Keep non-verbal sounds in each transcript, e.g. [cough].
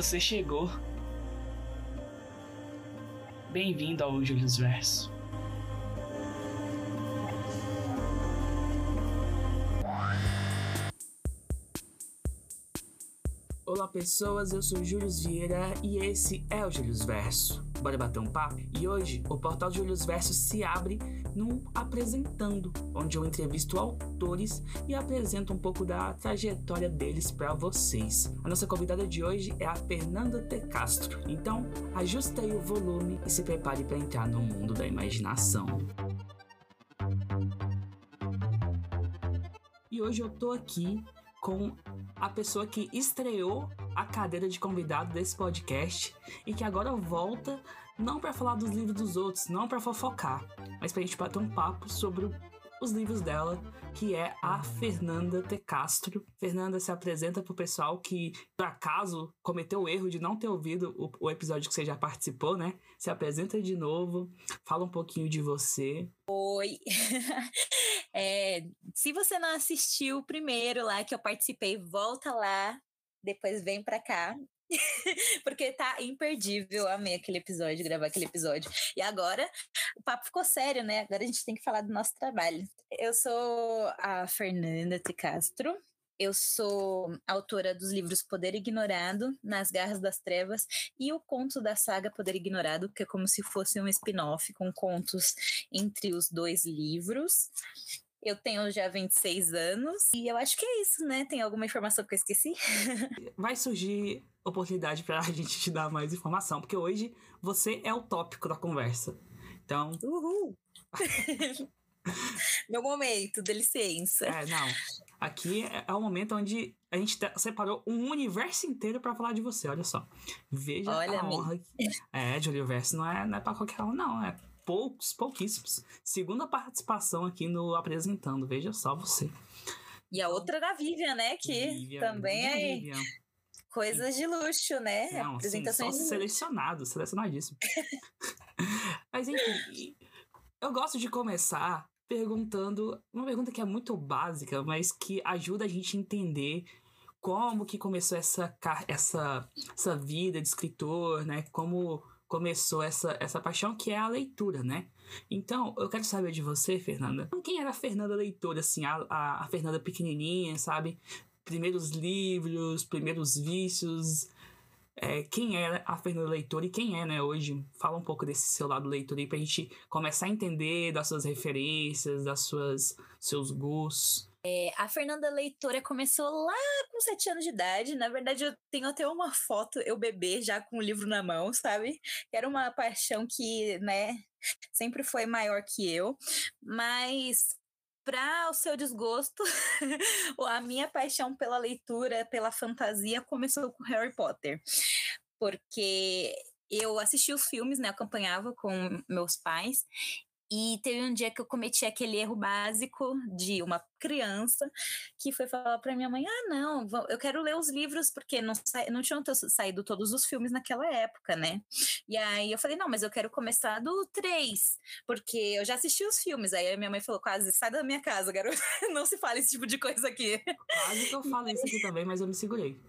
Você chegou. Bem-vindo ao Julius Verso. Olá pessoas, eu sou Július Vieira e esse é o Július Verso. Bora bater um papo? E hoje o portal Július Verso se abre num apresentando, onde eu entrevisto autores e apresento um pouco da trajetória deles para vocês. A nossa convidada de hoje é a Fernanda T. Castro. Então, ajuste aí o volume e se prepare para entrar no mundo da imaginação. E hoje eu tô aqui com a pessoa que estreou a cadeira de convidado desse podcast e que agora volta não para falar dos livros dos outros, não para fofocar, mas para a gente bater um papo sobre os livros dela, que é a Fernanda T. Castro. Fernanda se apresenta pro pessoal que, por acaso, cometeu o erro de não ter ouvido o, o episódio que você já participou, né? Se apresenta de novo, fala um pouquinho de você. Oi! [laughs] é, se você não assistiu o primeiro lá que eu participei, volta lá, depois vem pra cá [laughs] Porque tá imperdível. Amei aquele episódio, gravar aquele episódio. E agora o papo ficou sério, né? Agora a gente tem que falar do nosso trabalho. Eu sou a Fernanda T. Castro. Eu sou autora dos livros Poder Ignorado, Nas Garras das Trevas e o conto da saga Poder Ignorado, que é como se fosse um spin-off com contos entre os dois livros. Eu tenho já 26 anos e eu acho que é isso, né? Tem alguma informação que eu esqueci? [laughs] Vai surgir oportunidade para a [laughs] gente te dar mais informação, porque hoje você é o tópico da conversa. Então. Uhul! [laughs] Meu momento, de licença. É, não. Aqui é o momento onde a gente separou um universo inteiro para falar de você, olha só. Veja olha a honra. [laughs] É, de universo não é, não é pra qualquer um, não. É poucos, pouquíssimos. Segunda participação aqui no Apresentando, veja só você. E a outra da Vivian, né? Que Vivian, também é Vivian. Coisas de luxo, né? Não, Apresentações sim, só selecionado, selecionadíssimo. [laughs] Mas enfim, eu gosto de começar perguntando uma pergunta que é muito básica, mas que ajuda a gente a entender como que começou essa, essa, essa vida de escritor, né? Como começou essa, essa paixão que é a leitura, né? Então, eu quero saber de você, Fernanda. Quem era a Fernanda leitora, assim, a, a, a Fernanda pequenininha, sabe? Primeiros livros, primeiros vícios. É, quem era a Fernanda leitora e quem é, né, hoje? Fala um pouco desse seu lado leitor aí pra gente começar a entender das suas referências, das suas seus gostos. É, a Fernanda Leitora começou lá com sete anos de idade. Na verdade, eu tenho até uma foto, eu bebê, já com o livro na mão, sabe? Era uma paixão que, né, sempre foi maior que eu. Mas para o seu desgosto, [laughs] a minha paixão pela leitura, pela fantasia, começou com Harry Potter. Porque eu assisti os filmes, né? Acompanhava com meus pais. E teve um dia que eu cometi aquele erro básico de uma criança que foi falar para minha mãe: ah, não, eu quero ler os livros, porque não, não tinham saído todos os filmes naquela época, né? E aí eu falei: não, mas eu quero começar do 3, porque eu já assisti os filmes. Aí a minha mãe falou: quase, sai da minha casa, garoto, [laughs] não se fala esse tipo de coisa aqui. Quase que eu falo isso aqui também, mas eu me segurei.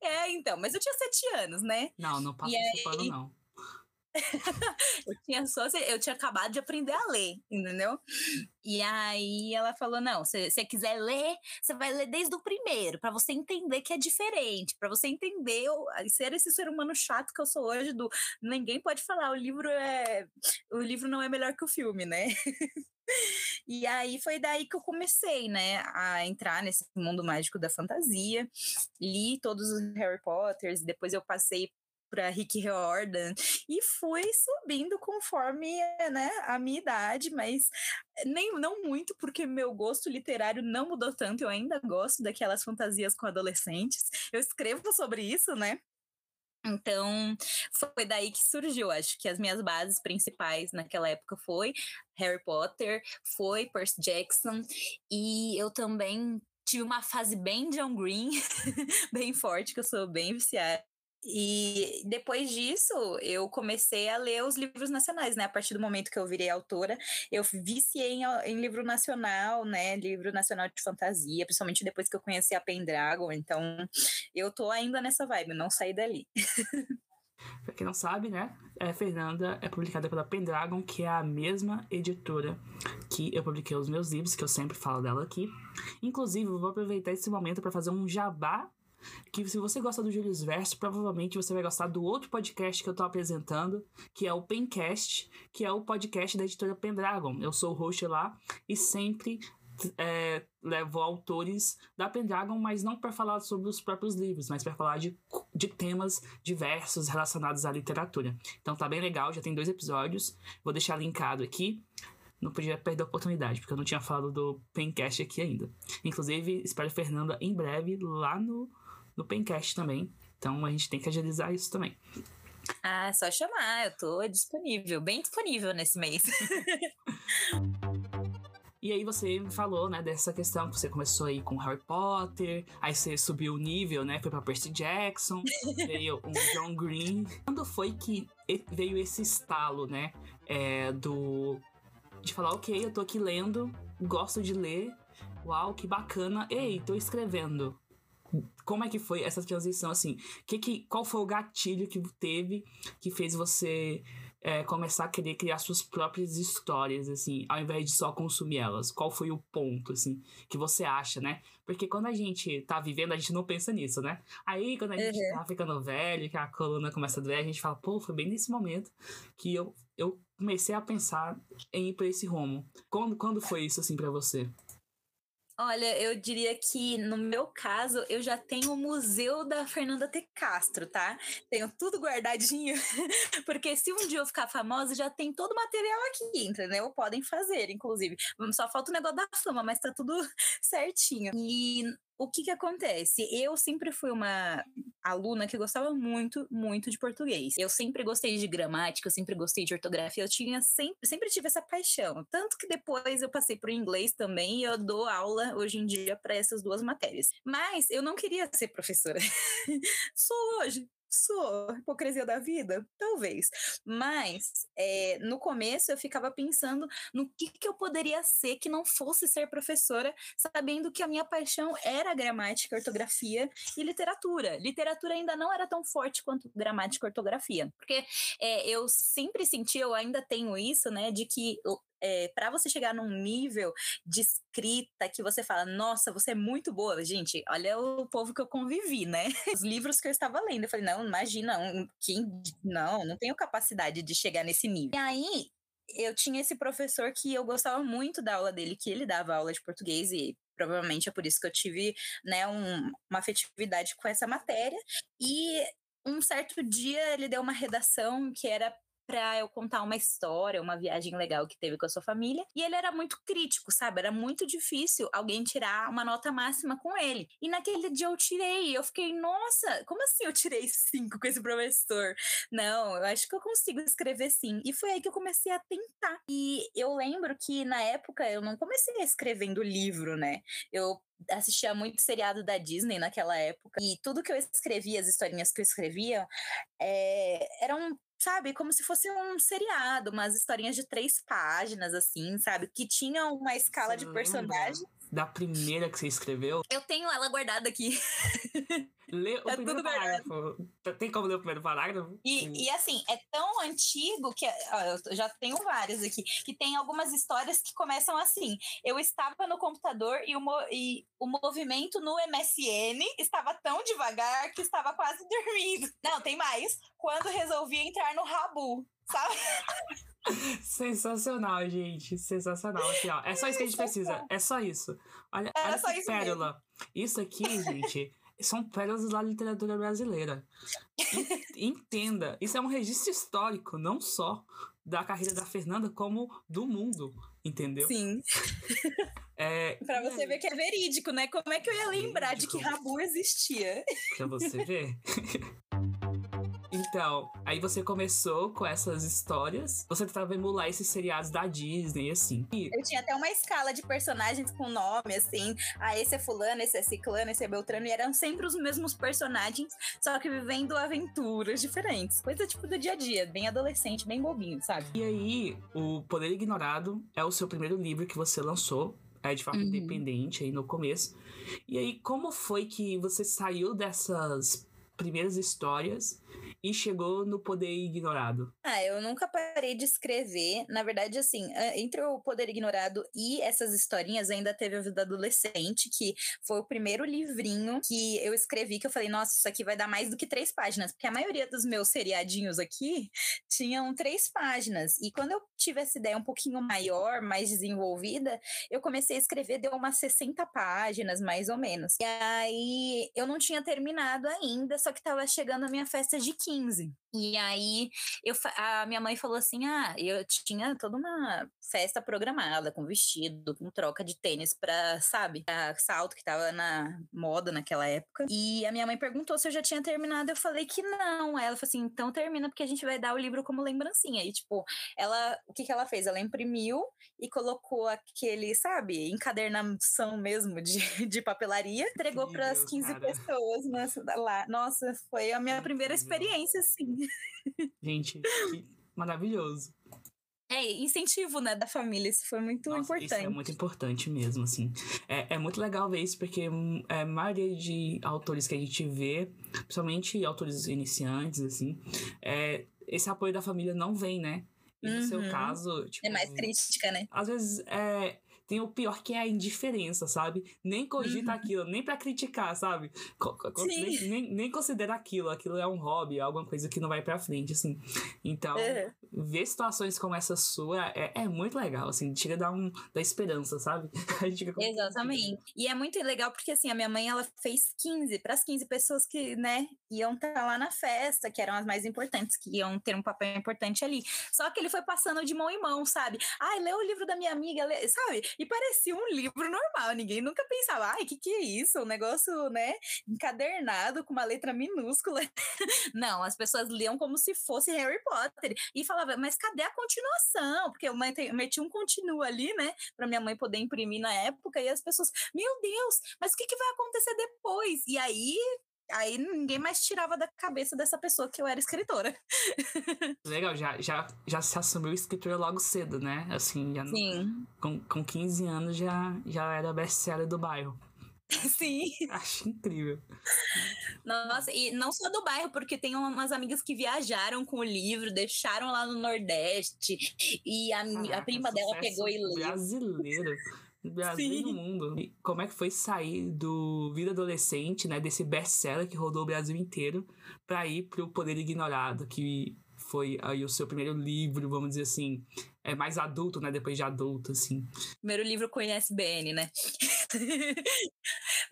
É, então, mas eu tinha sete anos, né? Não, não passa esse pano, não. [laughs] eu tinha só eu tinha acabado de aprender a ler, entendeu? E aí ela falou: "Não, se você quiser ler, você vai ler desde o primeiro, para você entender que é diferente, para você entender ser esse ser humano chato que eu sou hoje do ninguém pode falar, o livro é o livro não é melhor que o filme, né?" [laughs] E aí foi daí que eu comecei, né, a entrar nesse mundo mágico da fantasia. Li todos os Harry Potters, depois eu passei para Rick Riordan e fui subindo conforme né, a minha idade, mas nem não muito, porque meu gosto literário não mudou tanto, eu ainda gosto daquelas fantasias com adolescentes. Eu escrevo sobre isso, né? Então, foi daí que surgiu. Acho que as minhas bases principais naquela época foi Harry Potter, foi Percy Jackson, e eu também tive uma fase bem John Green, [laughs] bem forte, que eu sou bem viciada E depois disso, eu comecei a ler os livros nacionais, né? A partir do momento que eu virei autora, eu viciei em, em livro nacional, né? Livro nacional de fantasia, principalmente depois que eu conheci a Pendragon. Então, eu tô ainda nessa vibe, não saí dali. Pra quem não sabe, né? É, Fernanda é publicada pela Pendragon, que é a mesma editora que eu publiquei os meus livros, que eu sempre falo dela aqui. Inclusive, eu vou aproveitar esse momento para fazer um jabá que se você gosta do Julius Verso, provavelmente você vai gostar do outro podcast que eu tô apresentando, que é o Pencast, que é o podcast da editora Pendragon. Eu sou o host lá e sempre é, levo autores da Pendragon, mas não para falar sobre os próprios livros, mas para falar de, de temas diversos relacionados à literatura. Então tá bem legal, já tem dois episódios, vou deixar linkado aqui. Não podia perder a oportunidade, porque eu não tinha falado do Pencast aqui ainda. Inclusive, espero Fernanda em breve lá no, no Pencast também. Então a gente tem que agilizar isso também. Ah, só chamar, eu tô disponível, bem disponível nesse mês. [laughs] E aí você falou, né, dessa questão que você começou aí com Harry Potter, aí você subiu o nível, né, foi pra Percy Jackson, [laughs] veio um John Green. Quando foi que veio esse estalo, né, é, do... de falar, ok, eu tô aqui lendo, gosto de ler, uau, que bacana, ei, tô escrevendo. Como é que foi essa transição, assim? Que, que, qual foi o gatilho que teve que fez você é, começar a querer criar suas próprias histórias, assim, ao invés de só consumir elas? Qual foi o ponto, assim, que você acha, né? Porque quando a gente tá vivendo, a gente não pensa nisso, né? Aí, quando a gente uhum. tá ficando velho, que a coluna começa a doer, a gente fala, pô, foi bem nesse momento que eu, eu comecei a pensar em ir pra esse rumo. Quando, quando foi isso, assim, para você? Olha, eu diria que no meu caso, eu já tenho o museu da Fernanda T. Castro, tá? Tenho tudo guardadinho, [laughs] porque se um dia eu ficar famosa, já tem todo o material aqui, entendeu? Podem fazer, inclusive. Só falta o negócio da fama, mas tá tudo [laughs] certinho. E o que que acontece? Eu sempre fui uma aluna que gostava muito, muito de português. Eu sempre gostei de gramática, eu sempre gostei de ortografia, eu tinha sempre, sempre tive essa paixão. Tanto que depois eu passei para o inglês também e eu dou aula hoje em dia para essas duas matérias. Mas eu não queria ser professora. [laughs] Sou hoje, Sou. Hipocrisia da vida? Talvez. Mas, é, no começo, eu ficava pensando no que, que eu poderia ser que não fosse ser professora, sabendo que a minha paixão era gramática, ortografia e literatura. Literatura ainda não era tão forte quanto gramática e ortografia. Porque é, eu sempre senti, eu ainda tenho isso, né, de que é, para você chegar num nível de escrita que você fala, nossa, você é muito boa. Gente, olha o povo que eu convivi, né? [laughs] Os livros que eu estava lendo. Eu falei, não, imagina, um, quem, não, não tenho capacidade de chegar nesse nível. E aí, eu tinha esse professor que eu gostava muito da aula dele, que ele dava aula de português e provavelmente é por isso que eu tive né, um, uma afetividade com essa matéria. E um certo dia ele deu uma redação que era para eu contar uma história, uma viagem legal que teve com a sua família. E ele era muito crítico, sabe? Era muito difícil alguém tirar uma nota máxima com ele. E naquele dia eu tirei. Eu fiquei, nossa, como assim eu tirei cinco com esse professor? Não, eu acho que eu consigo escrever sim. E foi aí que eu comecei a tentar. E eu lembro que na época eu não comecei escrevendo livro, né? Eu assistia muito seriado da Disney naquela época. E tudo que eu escrevia, as historinhas que eu escrevia, é, eram sabe, como se fosse um seriado, umas historinhas de três páginas, assim, sabe? Que tinham uma escala Você de personagem. Da primeira que você escreveu? Eu tenho ela guardada aqui. [laughs] Lê o tá primeiro parágrafo. Tem como ler o primeiro parágrafo? E, e assim, é tão antigo que ó, eu já tenho vários aqui, que tem algumas histórias que começam assim. Eu estava no computador e o, e o movimento no MSN estava tão devagar que estava quase [laughs] dormindo. Não, tem mais. Quando resolvi entrar no Rabu, sabe? Sensacional, gente. Sensacional. Aqui, ó. É só isso que a gente precisa. É só isso. Olha, é olha que pérola. Mesmo. Isso aqui, gente, são pérolas da literatura brasileira. Entenda, isso é um registro histórico, não só da carreira da Fernanda, como do mundo, entendeu? Sim. É, [laughs] pra você ver que é verídico, né? Como é que eu ia lembrar verídico. de que Rabu existia? Pra você ver. [laughs] Então, aí você começou com essas histórias, você tentava emular esses seriados da Disney, assim. Eu tinha até uma escala de personagens com nome, assim. Ah, esse é fulano, esse é ciclano, esse é beltrano. E eram sempre os mesmos personagens, só que vivendo aventuras diferentes. Coisa tipo do dia a dia, bem adolescente, bem bobinho, sabe? E aí, o Poder Ignorado é o seu primeiro livro que você lançou é, de forma uhum. independente aí no começo. E aí, como foi que você saiu dessas primeiras histórias e chegou no Poder Ignorado? Ah, eu nunca parei de escrever. Na verdade, assim, entre o Poder Ignorado e essas historinhas, ainda teve a Vida Adolescente, que foi o primeiro livrinho que eu escrevi, que eu falei, nossa, isso aqui vai dar mais do que três páginas, porque a maioria dos meus seriadinhos aqui tinham três páginas. E quando eu tive essa ideia um pouquinho maior, mais desenvolvida, eu comecei a escrever, deu umas 60 páginas, mais ou menos. E aí eu não tinha terminado ainda, só que estava chegando a minha festa de 15 15. E aí eu, a minha mãe falou assim: ah, eu tinha toda uma festa programada, com vestido, com troca de tênis pra, sabe, salto que tava na moda naquela época. E a minha mãe perguntou se eu já tinha terminado. Eu falei que não. Aí ela falou assim: então termina, porque a gente vai dar o livro como lembrancinha. E, tipo, ela, o que que ela fez? Ela imprimiu e colocou aquele, sabe, encadernação mesmo de, [laughs] de papelaria, entregou para as 15 cara. pessoas lá. Nossa, foi a minha primeira experiência, assim. Gente, que maravilhoso. É, incentivo, né, da família, isso foi muito Nossa, importante. Isso é muito importante mesmo, assim. É, é muito legal ver isso, porque é, a maioria de autores que a gente vê, principalmente autores iniciantes, assim, é, esse apoio da família não vem, né? E no uhum. seu caso, tipo, É mais crítica, né? Às vezes, é, tem o pior que é a indiferença, sabe? Nem cogita uhum. aquilo, nem para criticar, sabe? Nem, nem, nem, considera aquilo, aquilo é um hobby, alguma coisa que não vai pra frente, assim. Então, uhum. ver situações como essa sua é, é muito legal, assim, chega a dar um, da esperança, sabe? [laughs] Exatamente. E é muito legal porque, assim, a minha mãe, ela fez 15, para as 15 pessoas que, né, iam estar tá lá na festa, que eram as mais importantes, que iam ter um papel importante ali. Só que ele foi passando de mão em mão, sabe? Ai, lê o livro da minha amiga, lê, sabe? E parecia um livro normal, ninguém nunca pensava, ai, que, que é isso? Um negócio, né, encadernado com uma letra minúscula. [laughs] Não, as pessoas liam como se fosse Harry Potter. E falava, mas cadê a continuação? Porque eu meti um continua ali, né, para minha mãe poder imprimir na época, e as pessoas, meu Deus, mas o que, que vai acontecer depois? E aí aí ninguém mais tirava da cabeça dessa pessoa que eu era escritora. [laughs] Legal, já, já, já se assumiu escritora logo cedo, né? Assim, já Sim. com, com 15 anos já, já era best-seller do bairro. [laughs] Sim. Acho incrível. Nossa, e não só do bairro, porque tem umas amigas que viajaram com o livro, deixaram lá no Nordeste, e a, Caraca, a prima dela pegou e leu. Brasileiro. Brasil Sim. no mundo. E como é que foi sair do Vida Adolescente, né? Desse best-seller que rodou o Brasil inteiro, para ir pro Poder Ignorado, que foi aí o seu primeiro livro, vamos dizer assim, é mais adulto, né? Depois de adulto, assim. Primeiro livro com ISBN, né? [laughs]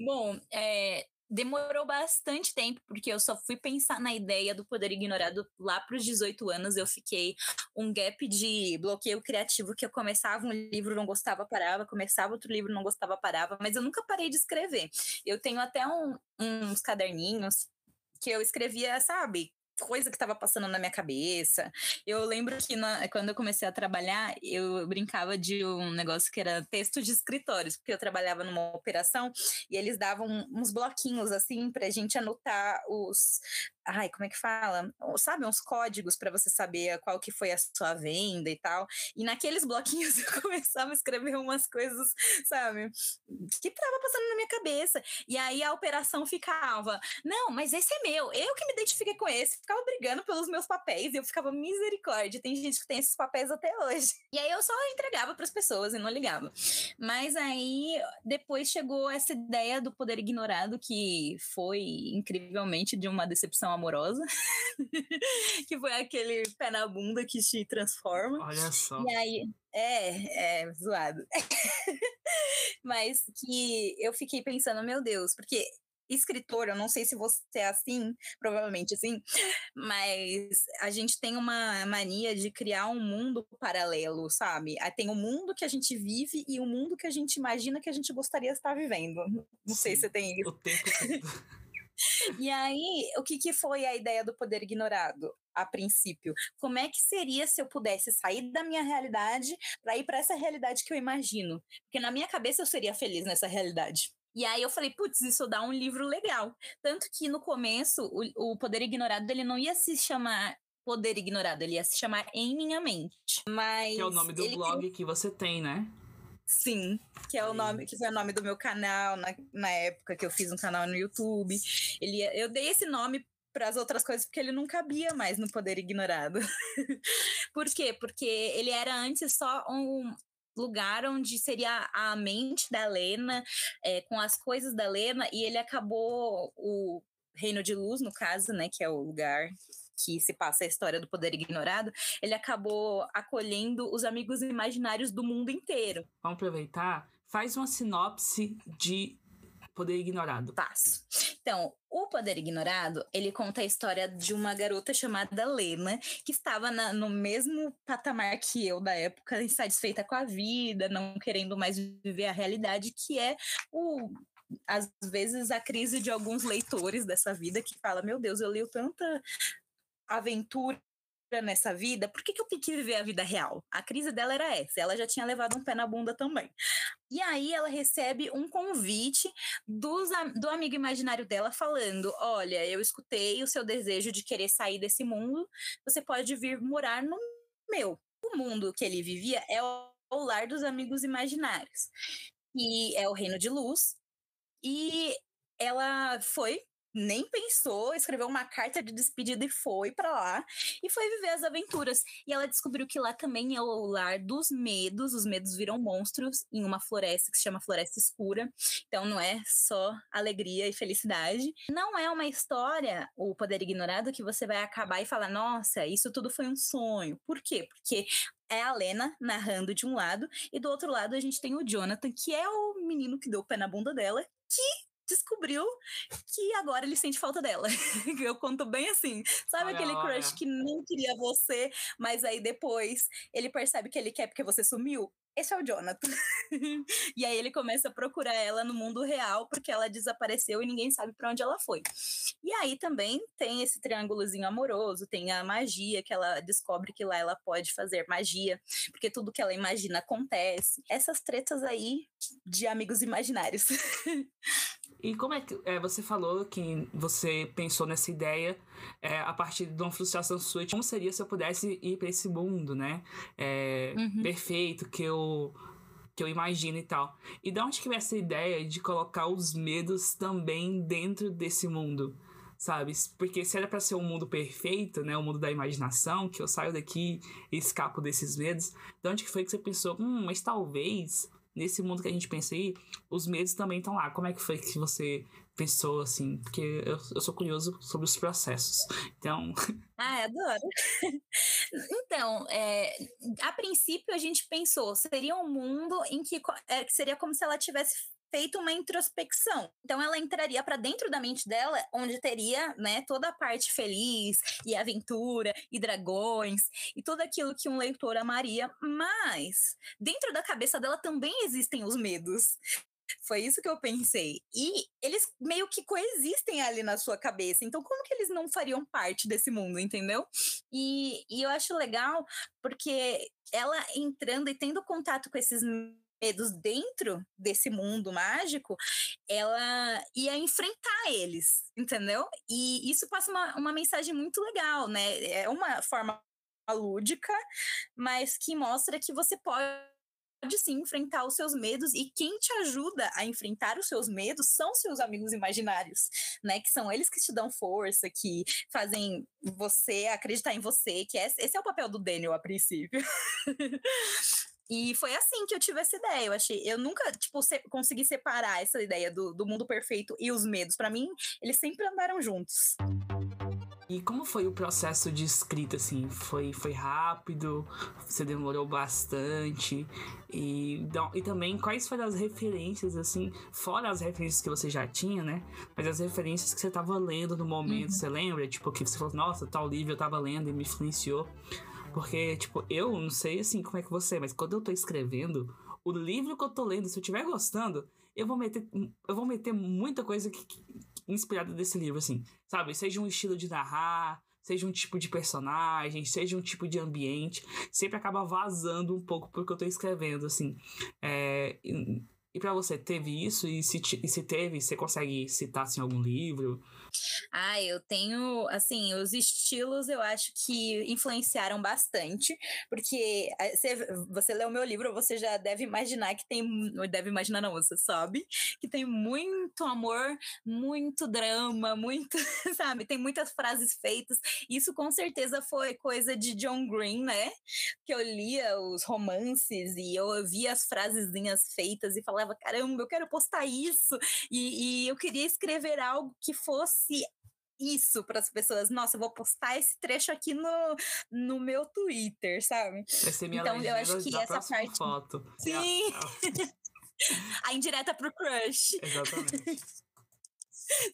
Bom, é, demorou bastante tempo, porque eu só fui pensar na ideia do poder ignorado lá para os 18 anos. Eu fiquei um gap de bloqueio criativo que eu começava um livro, não gostava, parava, começava outro livro, não gostava, parava, mas eu nunca parei de escrever. Eu tenho até um, uns caderninhos que eu escrevia, sabe, coisa que estava passando na minha cabeça. Eu lembro que na, quando eu comecei a trabalhar, eu brincava de um negócio que era texto de escritórios, porque eu trabalhava numa operação e eles davam uns bloquinhos assim para a gente anotar os ai, como é que fala? Sabe, uns códigos para você saber qual que foi a sua venda e tal. E naqueles bloquinhos [laughs] eu começava a escrever umas coisas, sabe, que tava passando na minha cabeça. E aí a operação ficava, não, mas esse é meu, eu que me identifiquei com esse. Ficava brigando pelos meus papéis e eu ficava misericórdia. Tem gente que tem esses papéis até hoje. [laughs] E aí eu só entregava para as pessoas e não ligava. Mas aí depois chegou essa ideia do poder ignorado que foi incrivelmente de uma decepção amorosa, [laughs] que foi aquele pé na bunda que te transforma. Olha só. E aí, é, é zoado. [laughs] Mas que eu fiquei pensando, meu Deus, porque escritor, eu não sei se você é assim, provavelmente sim, mas a gente tem uma mania de criar um mundo paralelo, sabe? Tem o mundo que a gente vive e o mundo que a gente imagina que a gente gostaria de estar vivendo. Não sim, sei se você tem isso. O tempo todo. E aí, o que, que foi a ideia do poder ignorado? a princípio. Como é que seria se eu pudesse sair da minha realidade para ir para essa realidade que eu imagino? Porque na minha cabeça eu seria feliz nessa realidade. E aí eu falei, putz, isso dá um livro legal. Tanto que no começo, o, o Poder Ignorado ele não ia se chamar Poder Ignorado, ele ia se chamar Em Minha Mente. Mas que é o nome do blog tem... que você tem, né? Sim, que é o nome, que foi o nome do meu canal na, na época que eu fiz um canal no YouTube. Ele, eu dei esse nome para as outras coisas porque ele não cabia mais no poder ignorado. [laughs] Por quê? Porque ele era antes só um lugar onde seria a mente da Lena, é, com as coisas da Lena, e ele acabou o Reino de Luz, no caso, né, que é o lugar que se passa a história do poder ignorado, ele acabou acolhendo os amigos imaginários do mundo inteiro. Vamos aproveitar, faz uma sinopse de Poder Ignorado. Passo. Então, o Poder Ignorado, ele conta a história de uma garota chamada Lena, que estava na, no mesmo patamar que eu da época, insatisfeita com a vida, não querendo mais viver a realidade, que é o às vezes a crise de alguns leitores dessa vida que fala: Meu Deus, eu li tanta aventura nessa vida, por que, que eu tenho que viver a vida real? A crise dela era essa, ela já tinha levado um pé na bunda também. E aí ela recebe um convite dos, do amigo imaginário dela falando: Olha, eu escutei o seu desejo de querer sair desse mundo, você pode vir morar no meu. O mundo que ele vivia é o, o lar dos amigos imaginários, e é o reino de luz. E ela foi nem pensou, escreveu uma carta de despedida e foi para lá e foi viver as aventuras. E ela descobriu que lá também é o lar dos medos, os medos viram monstros em uma floresta que se chama Floresta Escura. Então não é só alegria e felicidade. Não é uma história, o poder ignorado, que você vai acabar e falar: "Nossa, isso tudo foi um sonho". Por quê? Porque é a Lena narrando de um lado, e do outro lado a gente tem o Jonathan, que é o menino que deu o pé na bunda dela, que descobriu que agora ele sente falta dela. [laughs] Eu conto bem assim. Sabe olha, aquele crush olha. que não queria você, mas aí depois ele percebe que ele quer porque você sumiu? esse é o Jonathan. [laughs] e aí ele começa a procurar ela no mundo real porque ela desapareceu e ninguém sabe para onde ela foi. E aí também tem esse triângulozinho amoroso, tem a magia que ela descobre que lá ela pode fazer magia, porque tudo que ela imagina acontece. Essas tretas aí de amigos imaginários. [laughs] E como é que é, você falou que você pensou nessa ideia é, a partir de uma frustração sua? Como seria se eu pudesse ir para esse mundo, né? É, uhum. Perfeito, que eu que eu imagino e tal. E de onde que vem essa ideia de colocar os medos também dentro desse mundo? Sabe? Porque se era para ser um mundo perfeito, né? O um mundo da imaginação, que eu saio daqui e escapo desses medos. De onde que foi que você pensou, hum, mas talvez nesse mundo que a gente pensa aí, os medos também estão lá. Como é que foi que você pensou assim? Porque eu, eu sou curioso sobre os processos. Então. [laughs] Ah, adoro. [laughs] então, é, a princípio a gente pensou, seria um mundo em que, é, que seria como se ela tivesse feito uma introspecção. Então ela entraria para dentro da mente dela, onde teria, né, toda a parte feliz e aventura e dragões e tudo aquilo que um leitor amaria, mas dentro da cabeça dela também existem os medos. Foi isso que eu pensei. E eles meio que coexistem ali na sua cabeça. Então, como que eles não fariam parte desse mundo, entendeu? E, e eu acho legal porque ela entrando e tendo contato com esses medos dentro desse mundo mágico, ela ia enfrentar eles, entendeu? E isso passa uma, uma mensagem muito legal, né? É uma forma lúdica, mas que mostra que você pode pode sim enfrentar os seus medos e quem te ajuda a enfrentar os seus medos são seus amigos imaginários, né? Que são eles que te dão força, que fazem você acreditar em você, que esse é o papel do Daniel a princípio. [laughs] E foi assim que eu tive essa ideia. Eu achei, eu nunca, tipo, se, consegui separar essa ideia do, do mundo perfeito e os medos. Para mim, eles sempre andaram juntos. E como foi o processo de escrita, assim? Foi, foi rápido? Você demorou bastante? E, e também, quais foram as referências, assim? Fora as referências que você já tinha, né? Mas as referências que você tava lendo no momento, uhum. você lembra? Tipo, que você falou, nossa, tal livro eu tava lendo e me influenciou. Porque, tipo, eu não sei assim como é que você, mas quando eu tô escrevendo, o livro que eu tô lendo, se eu estiver gostando, eu vou meter, eu vou meter muita coisa que, inspirada desse livro, assim, sabe? Seja um estilo de narrar, seja um tipo de personagem, seja um tipo de ambiente, sempre acaba vazando um pouco porque eu tô escrevendo, assim. É, e, e para você, teve isso? E se, e se teve, você consegue citar assim, algum livro? Ah, eu tenho, assim, os estilos eu acho que influenciaram bastante, porque você, você lê o meu livro, você já deve imaginar que tem, deve imaginar não, você sabe, que tem muito amor, muito drama, muito, [laughs] sabe, tem muitas frases feitas, isso com certeza foi coisa de John Green, né, que eu lia os romances e eu ouvia as frasezinhas feitas e falava, caramba, eu quero postar isso, e, e eu queria escrever algo que fosse fosse isso para as pessoas. Nossa, eu vou postar esse trecho aqui no, no meu Twitter, sabe? então eu acho que essa parte. Foto. Sim. [laughs] a indireta pro crush. Exatamente.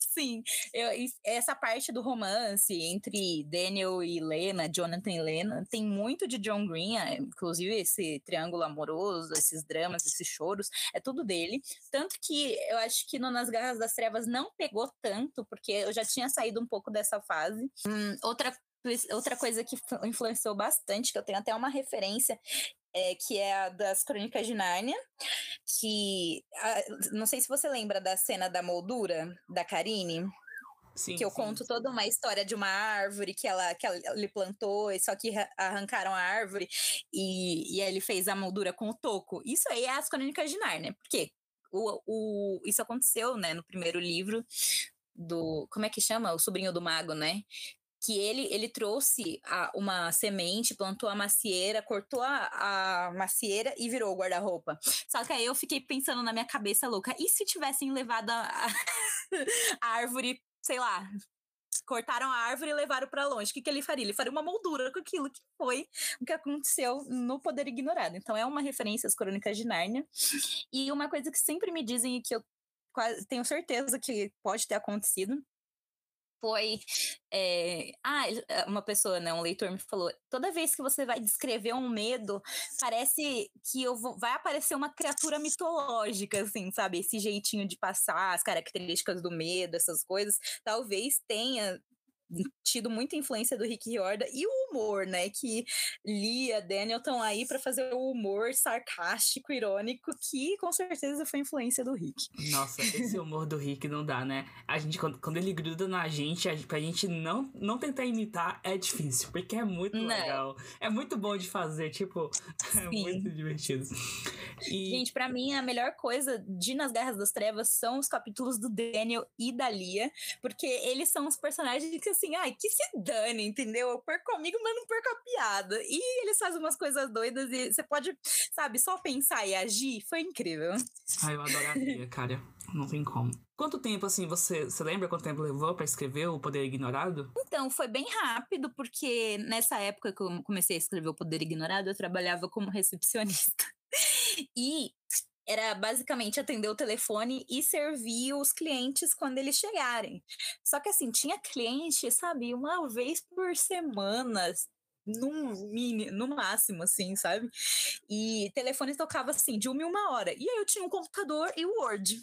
Sim, eu, essa parte do romance entre Daniel e Lena, Jonathan e Lena, tem muito de John Green, é, inclusive esse triângulo amoroso, esses dramas, esses choros, é tudo dele. Tanto que eu acho que no Nas Garras das Trevas não pegou tanto, porque eu já tinha saído um pouco dessa fase. Hum, outra outra coisa que influenciou bastante, que eu tenho até uma referência, é, que é a das Crônicas de Nárnia, que a, não sei se você lembra da cena da moldura da Karine. Sim, que eu sim, conto sim. toda uma história de uma árvore que ela que ele plantou, e só que arrancaram a árvore e, e aí ele fez a moldura com o toco. Isso aí é as Crônicas de Nárnia, porque o, o, isso aconteceu, né, no primeiro livro do como é que chama o sobrinho do mago, né? Que ele, ele trouxe a, uma semente, plantou a macieira, cortou a, a macieira e virou o guarda-roupa. Só que aí eu fiquei pensando na minha cabeça louca, e se tivessem levado a, [laughs] a, árvore, sei lá, cortaram a árvore e levaram para longe. O que, que ele faria? Ele faria uma moldura com aquilo que foi o que aconteceu no Poder Ignorado. Então é uma referência às Crônicas de Nárnia. E uma coisa que sempre me dizem e que eu quase tenho certeza que pode ter acontecido foi. É, ah, uma pessoa, né, um leitor me falou: toda vez que você vai descrever um medo, parece que eu vou, vai aparecer uma criatura mitológica, assim, sabe? Esse jeitinho de passar, as características do medo, essas coisas. Talvez tenha tido muita influência do Rick Riorda e o humor, né? Que Lia, Daniel estão aí para fazer o humor sarcástico, irônico, que com certeza foi influência do Rick. Nossa, esse humor do Rick não dá, né? A gente, quando, quando ele gruda na gente, a, pra gente não, não tentar imitar é difícil, porque é muito Não. legal. É muito bom de fazer, tipo, [laughs] é Sim. muito divertido. E, Gente, pra mim, a melhor coisa de Nas Garras das Trevas são os capítulos do Daniel e da Lia, porque eles são os personagens que, assim, ai, que se dane, entendeu? Eu perco amigo, [laughs] mas não perco a piada. E eles fazem umas coisas doidas e você pode, sabe, só pensar e agir. Foi incrível. ai, eu adoraria, cara. Não tem como. Quanto tempo, assim, você, você lembra quanto tempo levou pra escrever O Poder Ignorado? Então, foi bem rápido, porque nessa época que eu comecei a escrever O Poder Ignorado, eu trabalhava como recepcionista. [laughs] E era basicamente atender o telefone e servir os clientes quando eles chegarem. Só que assim, tinha cliente, sabe, uma vez por semana, no, mini, no máximo, assim, sabe? E telefone tocava assim, de uma em uma hora. E aí eu tinha um computador e o Word.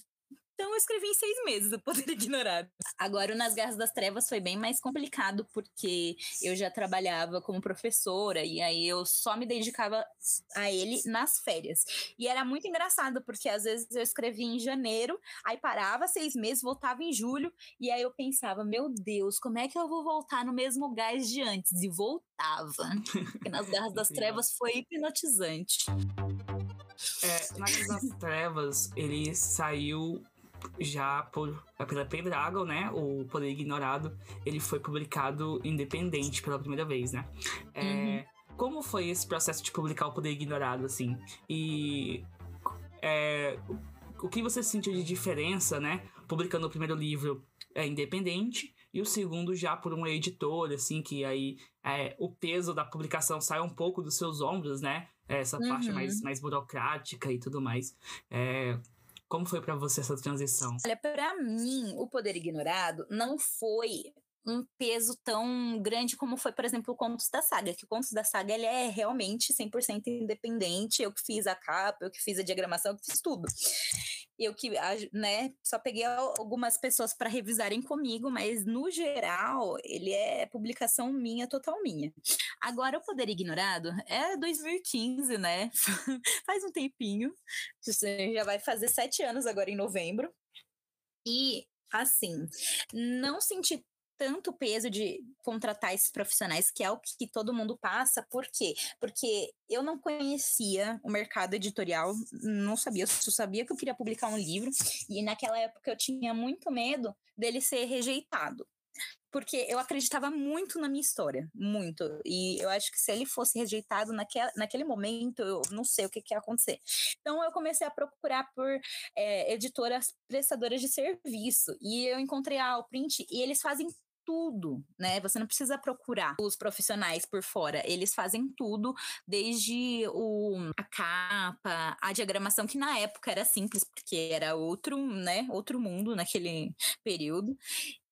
Então eu escrevi em seis meses o Poder [laughs] Ignorado. Agora o Nas Garras das Trevas foi bem mais complicado, porque eu já trabalhava como professora e aí eu só me dedicava a ele nas férias. E era muito engraçado, porque às vezes eu escrevia em janeiro, aí parava seis meses, voltava em julho, e aí eu pensava, meu Deus, como é que eu vou voltar no mesmo gás de antes? E voltava. Porque Nas Garras das. Trevas foi hipnotizante. É, Na Casa das Trevas, ele saiu já por, pela Pendragon, né? O Poder Ignorado. Ele foi publicado independente pela primeira vez, né? É, Como foi esse processo de publicar o Poder Ignorado, assim? E é, o que você sentiu de diferença, né? Publicando o primeiro livro é, independente e o segundo já por uma editora, assim, que aí é, o peso da publicação sai um pouco dos seus ombros, né? Essa parte Uhum. mais, mais burocrática e tudo mais. É, como foi pra você essa transição? Olha, para mim, o poder ignorado não foi um peso tão grande como foi, por exemplo, o Contos da Saga, que o Contos da Saga ele é realmente 100% independente, eu que fiz a capa, eu que fiz a diagramação, eu que fiz tudo. Eu que, né, só peguei algumas pessoas para revisarem comigo, mas no geral, ele é publicação minha, total minha. Agora, o Poder Ignorado é 2015, né? [laughs] Faz um tempinho. Já vai fazer sete anos agora em novembro. E assim, não senti tanto peso de contratar esses profissionais, que é o que todo mundo passa. Por quê? Porque eu não conhecia o mercado editorial, não sabia, só sabia que eu queria publicar um livro, e naquela época eu tinha muito medo dele ser rejeitado porque eu acreditava muito na minha história, muito. E eu acho que se ele fosse rejeitado naquele, naquele momento, eu não sei o que, que ia acontecer. Então eu comecei a procurar por é, editoras prestadoras de serviço. E eu encontrei a Alprint e eles fazem tudo, né? Você não precisa procurar os profissionais por fora, eles fazem tudo, desde o, a capa, a diagramação, que na época era simples, porque era outro, né? Outro mundo naquele período.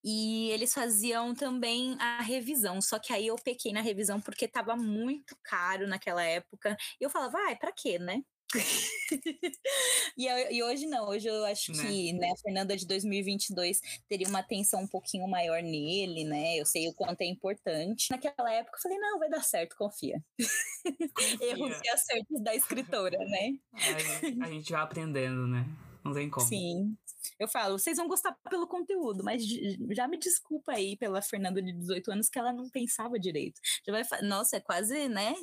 E eles faziam também a revisão, só que aí eu pequei na revisão porque estava muito caro naquela época. E eu falava, vai, ah, para quê, né? [laughs] e, eu, e, hoje não, hoje eu acho né? que né, a Fernanda de 2022 teria uma atenção um pouquinho maior nele, né? Eu sei o quanto é importante. Naquela época eu falei, não, vai dar certo, confia. [laughs] confia. Erros e acertos da escritora, né? a gente vai aprendendo, né? Não tem como. Sim. Eu falo, vocês vão gostar pelo conteúdo, mas já me desculpa aí pela Fernanda de 18 anos que ela não pensava direito. Já vai, nossa, é quase, né?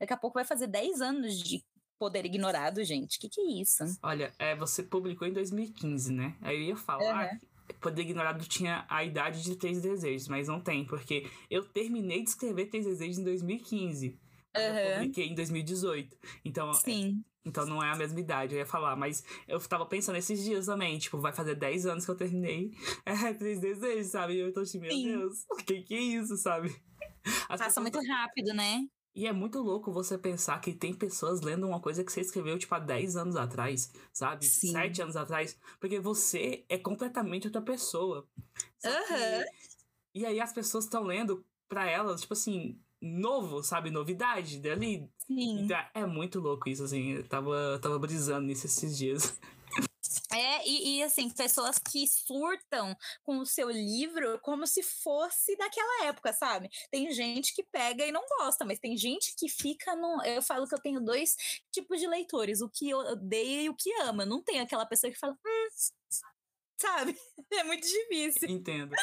Daqui a pouco vai fazer 10 anos de poder ignorado, gente. O que, que é isso? Olha, é, você publicou em 2015, né? Aí eu ia falar uhum. Poder Ignorado tinha a idade de Três Desejos, mas não tem, porque eu terminei de escrever Três Desejos em 2015. Uhum. Eu publiquei em 2018. Então, Sim. É, então não é a mesma idade, eu ia falar, mas eu tava pensando esses dias também, tipo, vai fazer 10 anos que eu terminei [laughs] é, Três Desejos, sabe? E eu tô assim, meu Sim. Deus, [laughs] o que que é isso, sabe? As Passa muito rápido, né? E é muito louco você pensar que tem pessoas lendo uma coisa que você escreveu, tipo, há 10 anos atrás, sabe? Sim. 7 anos atrás. Porque você é completamente outra pessoa. Uhum. E aí as pessoas estão lendo pra elas, tipo assim, novo, sabe? Novidade dali. Sim. Então, é muito louco isso, assim. Eu tava, tava brisando nisso esses dias. [laughs] É, e, e, assim, pessoas que surtam com o seu livro como se fosse daquela época, sabe? Tem gente que pega e não gosta, mas tem gente que fica no. Eu falo que eu tenho dois tipos de leitores: o que odeia e o que ama. Não tem aquela pessoa que fala, hum, sabe? [laughs] É muito difícil. Entendo.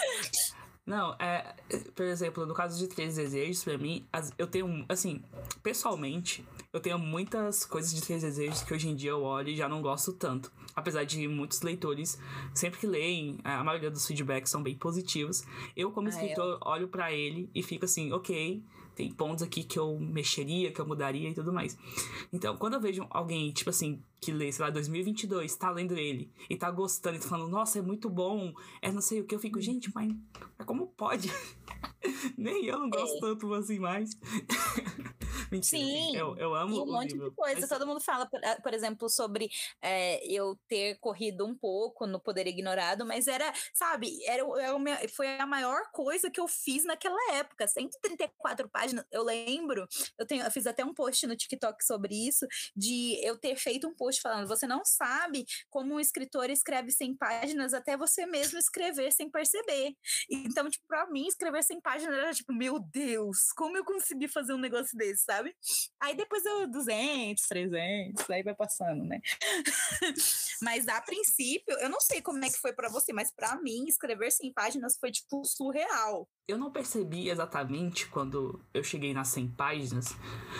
Não, é, por exemplo, no caso de Três Desejos, pra mim, eu tenho, assim, pessoalmente, eu tenho muitas coisas de Três Desejos que hoje em dia eu olho e já não gosto tanto. Apesar de muitos leitores, sempre que leem, a maioria dos feedbacks são bem positivos. Eu, como ah, escritor, eu... olho para ele e fico assim, ok, tem pontos aqui que eu mexeria, que eu mudaria e tudo mais. Então, quando eu vejo alguém, tipo assim, que lê, sei lá, 2022, tá lendo ele e tá gostando e tá falando, nossa, é muito bom, é não sei o que, eu fico, gente, mas, mas como pode? [laughs] Nem eu não gosto é. tanto assim mais. [laughs] Mentira, Sim, eu, eu amo e um monte livro. de coisa. Mas... Todo mundo fala, por, ah, por exemplo, sobre é, eu ter corrido um pouco no Poder Ignorado, mas era, sabe, era, era foi a maior coisa que eu fiz naquela época. 134 páginas, eu lembro, eu, tenho, eu fiz até um post no TikTok sobre isso, de eu ter feito um post falando, você não sabe como um escritor escreve 100 páginas até você mesmo escrever sem perceber. Então, tipo, pra mim, escrever 100 páginas era tipo, meu Deus, como eu consegui fazer um negócio desse, sabe? Aí depois eu 200, 300, aí vai passando, né? [laughs] mas a princípio, eu não sei como é que foi para você, mas para mim, escrever 100 páginas foi tipo surreal. Eu não percebi exatamente quando eu cheguei nas 100 páginas,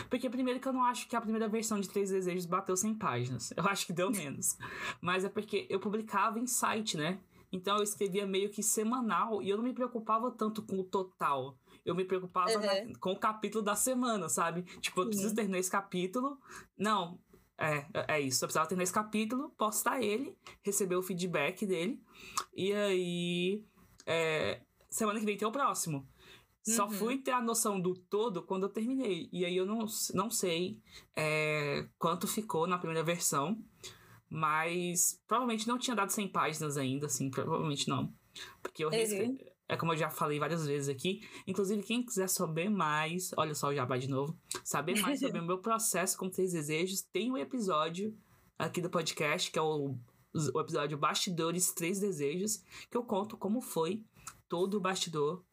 porque primeiro que eu não acho que a primeira versão de Três Desejos bateu 100 páginas. Eu acho que deu [laughs] menos. mas é porque eu publicava em site, né? Então eu escrevia meio que semanal e eu não me preocupava tanto com o total. Eu me preocupava uhum. com o capítulo da semana, sabe? Tipo, eu preciso terminar esse capítulo. Não, é, é isso. Eu precisava terminar esse capítulo, postar ele, receber o feedback dele. E aí. É, semana que vem tem o próximo. Só uhum. fui ter a noção do todo quando eu terminei. E aí eu não, não sei é, quanto ficou na primeira versão. Mas provavelmente não tinha dado 100 páginas ainda, assim, provavelmente não. Porque eu, uhum. É como eu já falei várias vezes aqui. Inclusive, quem quiser saber mais, olha só o jabá de novo. Saber mais sobre o [laughs] meu processo com três desejos, tem um episódio aqui do podcast, que é o, o episódio Bastidores Três Desejos, que eu conto como foi todo o bastidor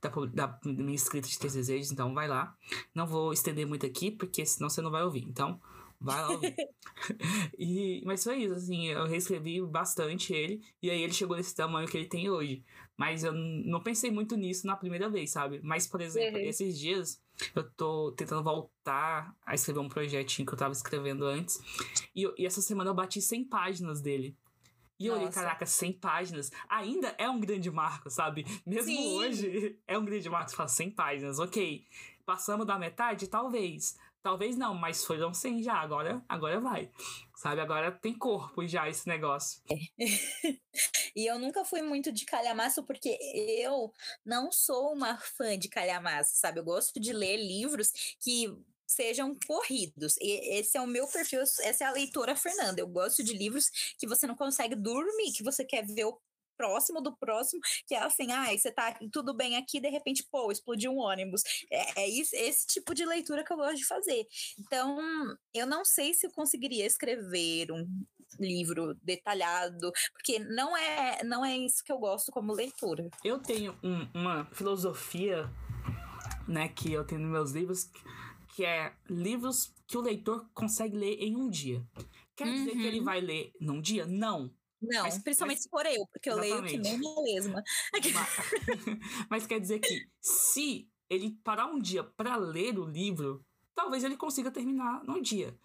da, da minha escrita de três desejos. Então, vai lá. Não vou estender muito aqui, porque senão você não vai ouvir. Então, Vai lá ouvir. [laughs] e, mas foi isso, assim, eu reescrevi bastante ele, e aí ele chegou nesse tamanho que ele tem hoje. Mas eu não pensei muito nisso na primeira vez, sabe? Mas, por exemplo, uhum. esses dias eu tô tentando voltar a escrever um projetinho que eu tava escrevendo antes. E, e essa semana eu bati 100 páginas dele. E eu olhei, caraca, 100 páginas. Ainda é um grande marco, sabe? Mesmo Sim. hoje, [laughs] é um grande marco. Você fala 100 páginas, ok. Passamos da metade? Talvez. Talvez não, mas foram 100 já. Agora, agora vai. Sabe? Agora tem corpo já esse negócio. É. [laughs] e eu nunca fui muito de calhamaço porque eu não sou uma fã de calhamaço, sabe? Eu gosto de ler livros que sejam corridos. E esse é o meu perfil, essa é a leitora Fernanda. Eu gosto de livros que você não consegue dormir, que você quer ver o próximo do próximo, que é assim, ai, ah, você tá tudo bem aqui, de repente, pô, explodiu um ônibus. É, é isso, esse tipo de leitura que eu gosto de fazer. Então, eu não sei se eu conseguiria escrever um livro detalhado, porque não é, não é isso que eu gosto como leitura. Eu tenho um, uma filosofia, né, que eu tenho nos meus livros, que é livros que o leitor consegue ler em um dia. Quer uhum. dizer que ele uhum. vai ler num dia? Não. Não, mas, principalmente mas, se for eu, porque eu exatamente. leio que nem uma lesma. Mas, [laughs] mas quer dizer que se ele parar um dia para ler o livro, talvez ele consiga terminar num dia.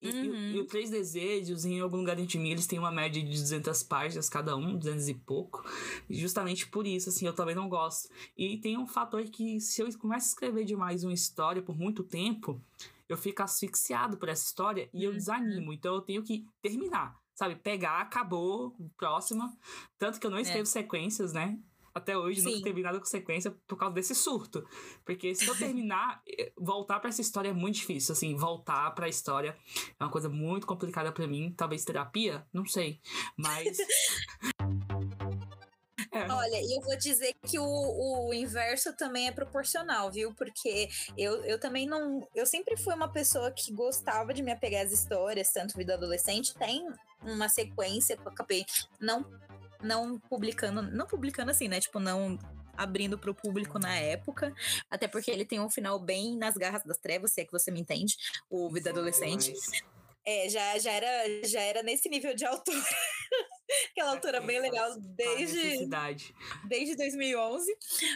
E, uhum. e, e o Três Desejos, em algum lugar de mim, eles têm uma média de 200 páginas cada um, 200 e pouco. E justamente por isso, assim, eu também não gosto. E tem um fator que, se eu começo a escrever demais uma história por muito tempo, eu fico asfixiado por essa história e eu uhum. desanimo. Então eu tenho que terminar sabe, pegar, acabou, próxima. Tanto que eu não escrevo é. sequências, né? Até hoje Sim. não terminei nada com sequência por causa desse surto. Porque se eu terminar, [laughs] eh, voltar para essa história é muito difícil. Assim, voltar para a história é uma coisa muito complicada para mim. Talvez terapia, não sei. Mas. [laughs] Olha, e eu vou dizer que o, o inverso também é proporcional, viu? Porque eu, eu também não. Eu sempre fui uma pessoa que gostava de me apegar às histórias, tanto vida adolescente, tem uma sequência que eu acabei não, não publicando, não publicando assim, né? Tipo, não abrindo para o público na época, até porque ele tem um final bem nas garras das trevas, se é que você me entende, o Vida Adolescente. É, já, já, era, já era nesse nível de altura. [laughs] Aquela altura bem legal desde, desde 2011.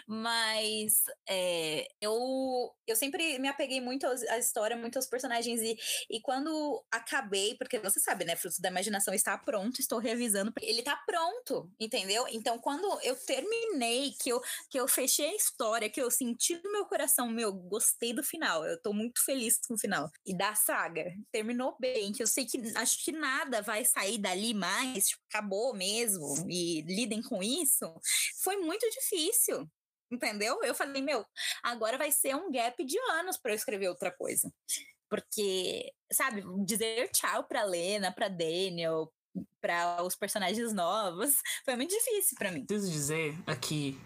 Mas é, eu, eu sempre me apeguei muito à história, muito aos personagens. E, e quando acabei, porque você sabe, né? Fruto da Imaginação está pronto, estou revisando. Ele está pronto, entendeu? Então, quando eu terminei, que eu, que eu fechei a história, que eu senti no meu coração, meu, gostei do final. Eu estou muito feliz com o final. E da saga. Terminou bem, que eu sei que acho que nada vai sair dali mais. Tipo, acabou mesmo e lidem com isso, foi muito difícil. Entendeu? Eu falei, meu, agora vai ser um gap de anos para eu escrever outra coisa. Porque, sabe, dizer tchau para Lena, para Daniel, para os personagens novos, foi muito difícil para mim. Preciso dizer aqui,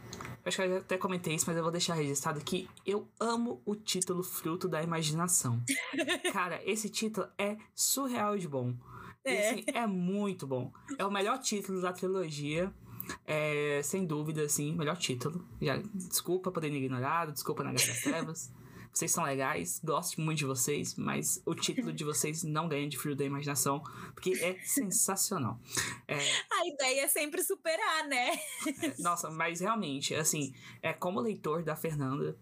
acho que eu até comentei isso, mas eu vou deixar registrado aqui. Eu amo o título Fruto da Imaginação. [laughs] Cara, esse título é surreal de bom. É. Assim, é muito bom. É o melhor título da trilogia. É, sem dúvida, assim, melhor título. Já, desculpa por ter ignorado, desculpa na Guerra das Trevas. Vocês são legais, gosto muito de vocês, mas o título de vocês não ganha de Frio da Imaginação, porque é sensacional. É, a ideia é sempre superar, né? É, nossa, mas realmente, assim, é como leitor da Fernanda,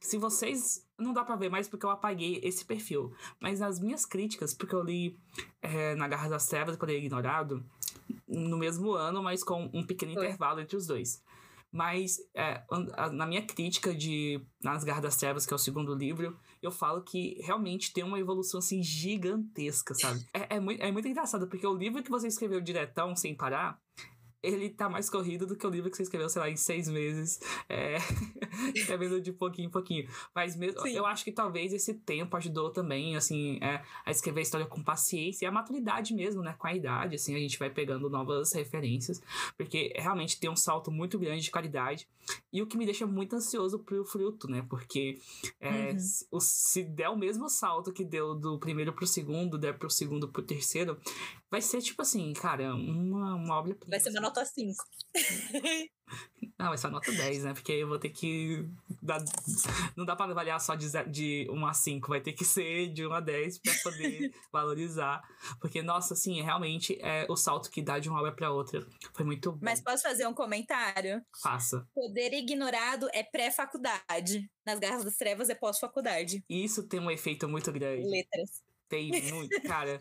se vocês. Não dá pra ver mais porque eu apaguei esse perfil. Mas nas minhas críticas, porque eu li é, Na Garra das Trevas e Poder Ignorado, no mesmo ano, mas com um pequeno Foi. intervalo entre os dois. Mas é, na minha crítica de Nas Garras das Trevas, que é o segundo livro, eu falo que realmente tem uma evolução assim gigantesca, sabe? É, é, muito, é muito engraçado, porque o livro que você escreveu diretão, sem parar, ele tá mais corrido do que o livro que você escreveu, sei lá, em seis meses. É, [laughs] escrevendo de pouquinho em pouquinho. Mas mesmo, Sim. eu acho que talvez esse tempo ajudou também, assim, é, a escrever a história com paciência e a maturidade mesmo, né? Com a idade, assim, a gente vai pegando novas referências. Porque realmente tem um salto muito grande de qualidade. E o que me deixa muito ansioso pro fruto, né? Porque é, uhum. se, se der o mesmo salto que deu do primeiro pro segundo, der pro segundo pro terceiro, vai ser tipo assim, cara, uma, uma obra. Vai ser uma nota 5. Não, [laughs] vai ser uma nota 10, né? Porque eu vou ter que. Dar... Não dá pra avaliar só de, de 1 a 5, vai ter que ser de 1 a 10 pra poder [laughs] valorizar. Porque, nossa, assim, realmente é o salto que dá de uma obra pra outra. Foi muito bom. Mas posso fazer um comentário? Faça. Poder ignorado é pré-faculdade. Nas Garras das Trevas é pós-faculdade. Isso tem um efeito muito grande. Letras. Tem muito, cara.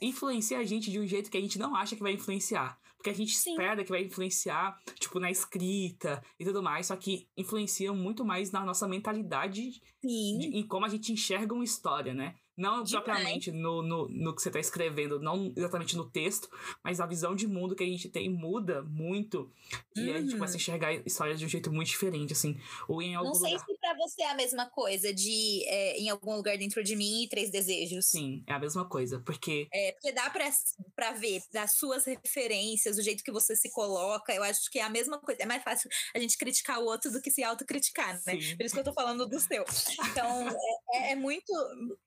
influencia a gente de um jeito que a gente não acha que vai influenciar. Porque a gente Sim. espera que vai influenciar, tipo, na escrita e tudo mais, só que influencia muito mais na nossa mentalidade de, em como a gente enxerga uma história, né? Não Demais. propriamente no, no, no, que você está escrevendo, não exatamente no texto, mas a visão de mundo que a gente tem muda muito. E uhum. a gente começa a uhum. enxergar histórias de um jeito muito diferente, assim. Ou em algum Não sei lugar. se pra você é a mesma coisa de é, em algum lugar dentro de mim e três desejos. Sim, é a mesma coisa, porque. É, porque dá pra ver das suas referências, o jeito que você se coloca. Eu acho que é a mesma coisa. É mais fácil a gente criticar o outro do que se autocriticar, né? Sim. Por isso que eu tô falando do seu. Então, é, é muito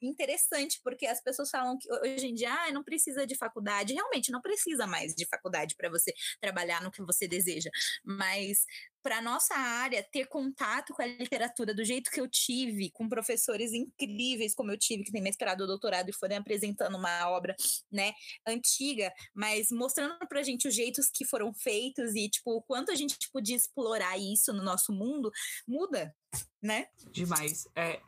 interessante interessante, porque as pessoas falam que hoje em dia ah, não precisa de faculdade. Realmente, não precisa mais de faculdade para você trabalhar no que você deseja. Mas para nossa área ter contato com a literatura do jeito que eu tive, com professores incríveis como eu tive, que têm mestrado ou doutorado e foram apresentando uma obra, né, antiga, mas mostrando pra gente os jeitos que foram feitos e tipo o quanto a gente podia explorar isso no nosso mundo, muda, né? Demais. É,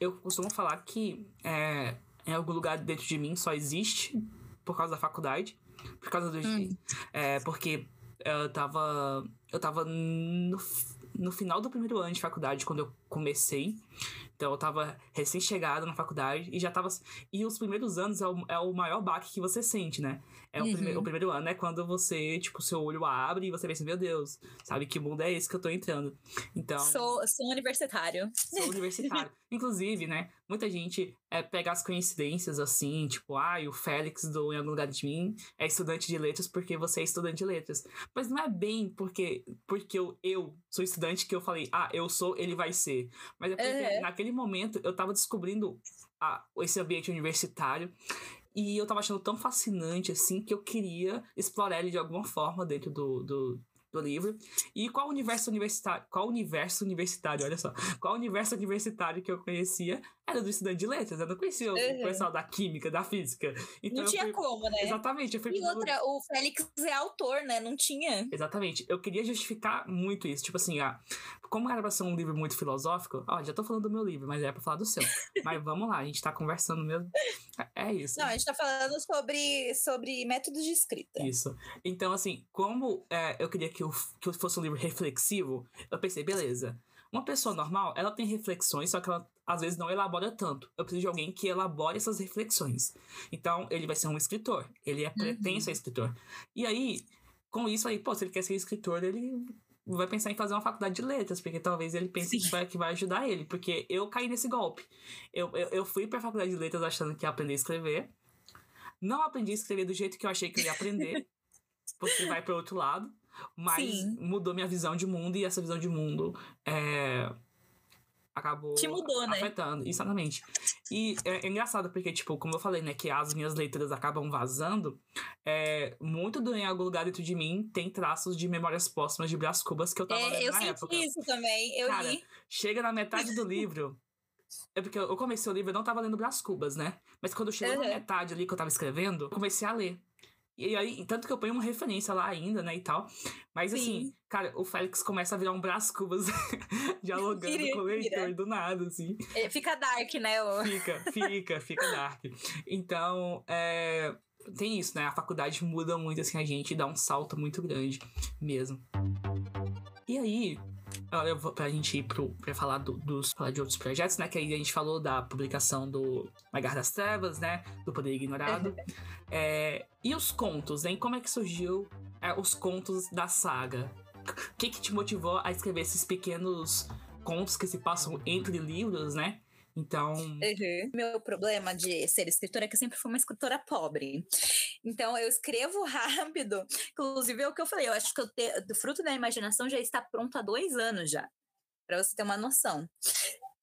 eu costumo falar que é, em algum lugar dentro de mim só existe por causa da faculdade, por causa do hum. é, porque eu tava. Eu tava no, no final do primeiro ano de faculdade, quando eu comecei. Então eu tava recém-chegado na faculdade e já tava. E os primeiros anos é o, é o maior baque que você sente, né? É uhum. o, prime, o primeiro ano é quando você, tipo, seu olho abre e você pensa, meu Deus, sabe que mundo é esse que eu tô entrando? Então. Sou, sou universitário. Sou universitário. [laughs] Inclusive, né? Muita gente é, pega as coincidências assim, tipo, ah, o Félix do Em Algum Lugar de Mim é estudante de letras porque você é estudante de letras. Mas não é bem porque, porque eu, eu sou estudante que eu falei, ah, eu sou, ele vai ser. Mas é porque uhum. naquele momento eu tava descobrindo a, esse ambiente universitário e eu tava achando tão fascinante assim que eu queria explorar ele de alguma forma dentro do, do, do livro. E qual universo universitário, qual universo universitário, olha só, qual universo universitário que eu conhecia era do estudante de letras, eu não conhecia uhum. o pessoal da química, da física. Então não tinha fui... como, né? Exatamente. Eu fui e outra, o Félix é autor, né? Não tinha. Exatamente. Eu queria justificar muito isso. Tipo assim, ah, como era pra ser um livro muito filosófico, ó, já tô falando do meu livro, mas é pra falar do seu. [laughs] mas vamos lá, a gente tá conversando mesmo. É, é isso. Não, a gente tá falando sobre, sobre métodos de escrita. Isso. Então, assim, como é, eu queria que, eu, que fosse um livro reflexivo, eu pensei, beleza. Uma pessoa normal, ela tem reflexões, só que ela às vezes não elabora tanto. Eu preciso de alguém que elabore essas reflexões. Então, ele vai ser um escritor. Ele é pretende uhum. ser escritor. E aí, com isso aí, pô, se ele quer ser escritor, ele vai pensar em fazer uma faculdade de letras, porque talvez ele pense que vai, que vai ajudar ele. Porque eu caí nesse golpe. Eu, eu, eu fui pra faculdade de letras achando que ia aprender a escrever. Não aprendi a escrever do jeito que eu achei que eu ia aprender. [laughs] porque vai para outro lado. Mas Sim. mudou minha visão de mundo e essa visão de mundo é, acabou Te mudou, né? afetando. Né? Exatamente. E é, é, engraçado porque, tipo, como eu falei, né, que as minhas leituras acabam vazando, é, muito do Em Algum Lugar Dentro de Mim tem traços de Memórias Póstumas de Brás Cubas que eu tava é, lendo eu na senti época. isso também, eu Cara, li. chega na metade do [laughs] livro... É porque eu comecei o livro, eu não tava lendo Brás Cubas, né? Mas quando chegou uhum. na metade ali que eu tava escrevendo, eu comecei a ler. E aí, tanto que eu ponho uma referência lá ainda, né, e tal. Mas assim, Sim. assim, cara, o Félix começa a virar um braço cubas [laughs] dialogando vira, com o leitor do nada, assim. É, fica dark, né? O... [laughs] Fica, fica, fica dark. Então, é, tem isso, né? A faculdade muda muito, assim, a gente dá um salto muito grande mesmo. E aí, Agora eu vou pra gente ir pro, pra falar do, dos, falar de outros projetos, né? Que aí a gente falou da publicação do Magar das Trevas, né? Do Poder Ignorado. [laughs] é, e os contos, hein? Como é que surgiu é, os contos da saga? O que, que te motivou a escrever esses pequenos contos que se passam entre livros, né? Então. Uhum. Meu problema de ser escritora é que eu sempre fui uma escritora pobre. Então, eu escrevo [laughs] rápido. Inclusive, é o que eu falei, eu acho que eu te, o fruto da imaginação já está pronto há dois anos já. Para você ter uma noção.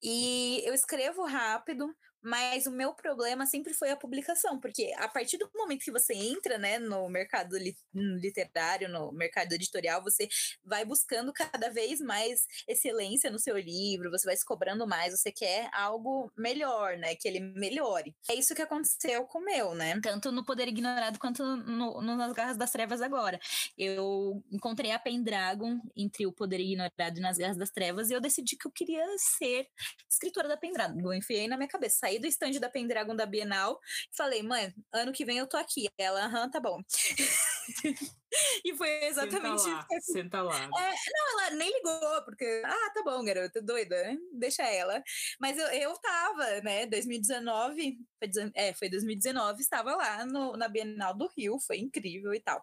E eu escrevo rápido, mas o meu problema sempre foi a publicação, porque a partir do momento que você entra, né, no mercado literário, no mercado editorial, você vai buscando cada vez mais excelência no seu livro, você vai se cobrando mais, você quer algo melhor, né, que ele melhore. É isso que aconteceu com o meu, né, tanto no Poder Ignorado quanto no, no Nas Garras das Trevas agora. Eu encontrei a Pendragon entre o Poder Ignorado e Nas Garras das Trevas e eu decidi que eu queria ser escritora da Pendragon. Eu enfiei na minha cabeça, do estande da Pendragon da Bienal e falei, mãe, ano que vem eu tô aqui. Ela, aham, tá bom. [laughs] e foi exatamente senta lá, isso. Senta lá. É, não, ela nem ligou, porque, ah, tá bom, garota, doida, deixa ela. Mas eu, eu tava, né, 2019, foi, é, foi 2019, estava lá no, na Bienal do Rio, foi incrível e tal.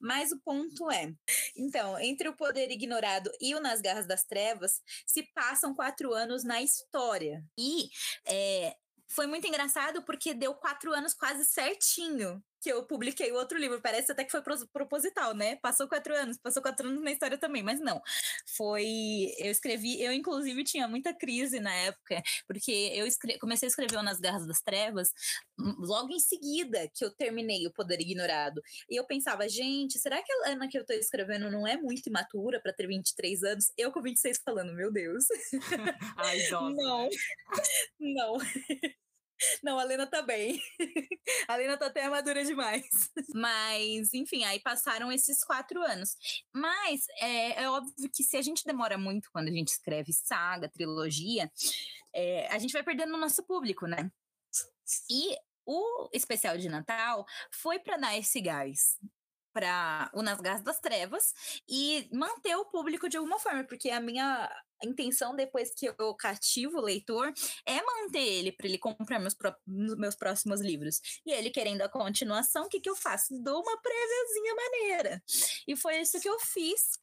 Mas o ponto é, então, entre o Poder Ignorado e o Nas Garras das Trevas, se passam quatro anos na história. E é, foi muito engraçado porque deu quatro anos quase certinho que eu publiquei o outro livro. Parece até que foi proposital, né? Passou quatro anos, passou quatro anos na história também, mas não. Foi. Eu escrevi, eu inclusive tinha muita crise na época, porque eu escre... comecei a escrever Nas Garras das Trevas hum, logo em seguida que eu terminei O Poder Ignorado. E eu pensava, gente, será que a Ana que eu tô escrevendo não é muito imatura para ter 23 anos? Eu com 26 falando, meu Deus. [laughs] Ai, [laughs] não, né? [laughs] não. Não, a Lena tá bem. [laughs] A Lena tá até madura demais. Mas, enfim, aí passaram esses quatro anos. Mas é, é óbvio que se a gente demora muito quando a gente escreve saga, trilogia, é, a gente vai perdendo o nosso público, né? E o especial de Natal foi para dar esse gás para o Nas das Trevas e manter o público de alguma forma, porque a minha intenção depois que eu cativo o leitor é manter ele para ele comprar meus, pro, meus próximos livros. E ele querendo a continuação, o que, que eu faço? Dou uma préviazinha maneira. E foi isso que eu fiz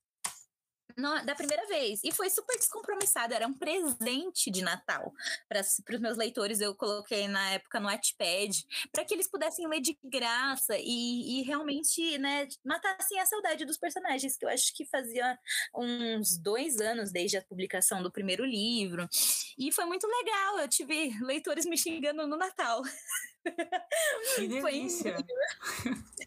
no, da primeira vez. E foi super descompromissado, era um presente de Natal para os meus leitores. Eu coloquei na época no Wattpad para que eles pudessem ler de graça e, e realmente né, matassem a saudade dos personagens, que eu acho que fazia uns dois anos desde a publicação do primeiro livro. E foi muito legal, eu tive leitores me xingando no Natal. [laughs] Que [laughs] delícia!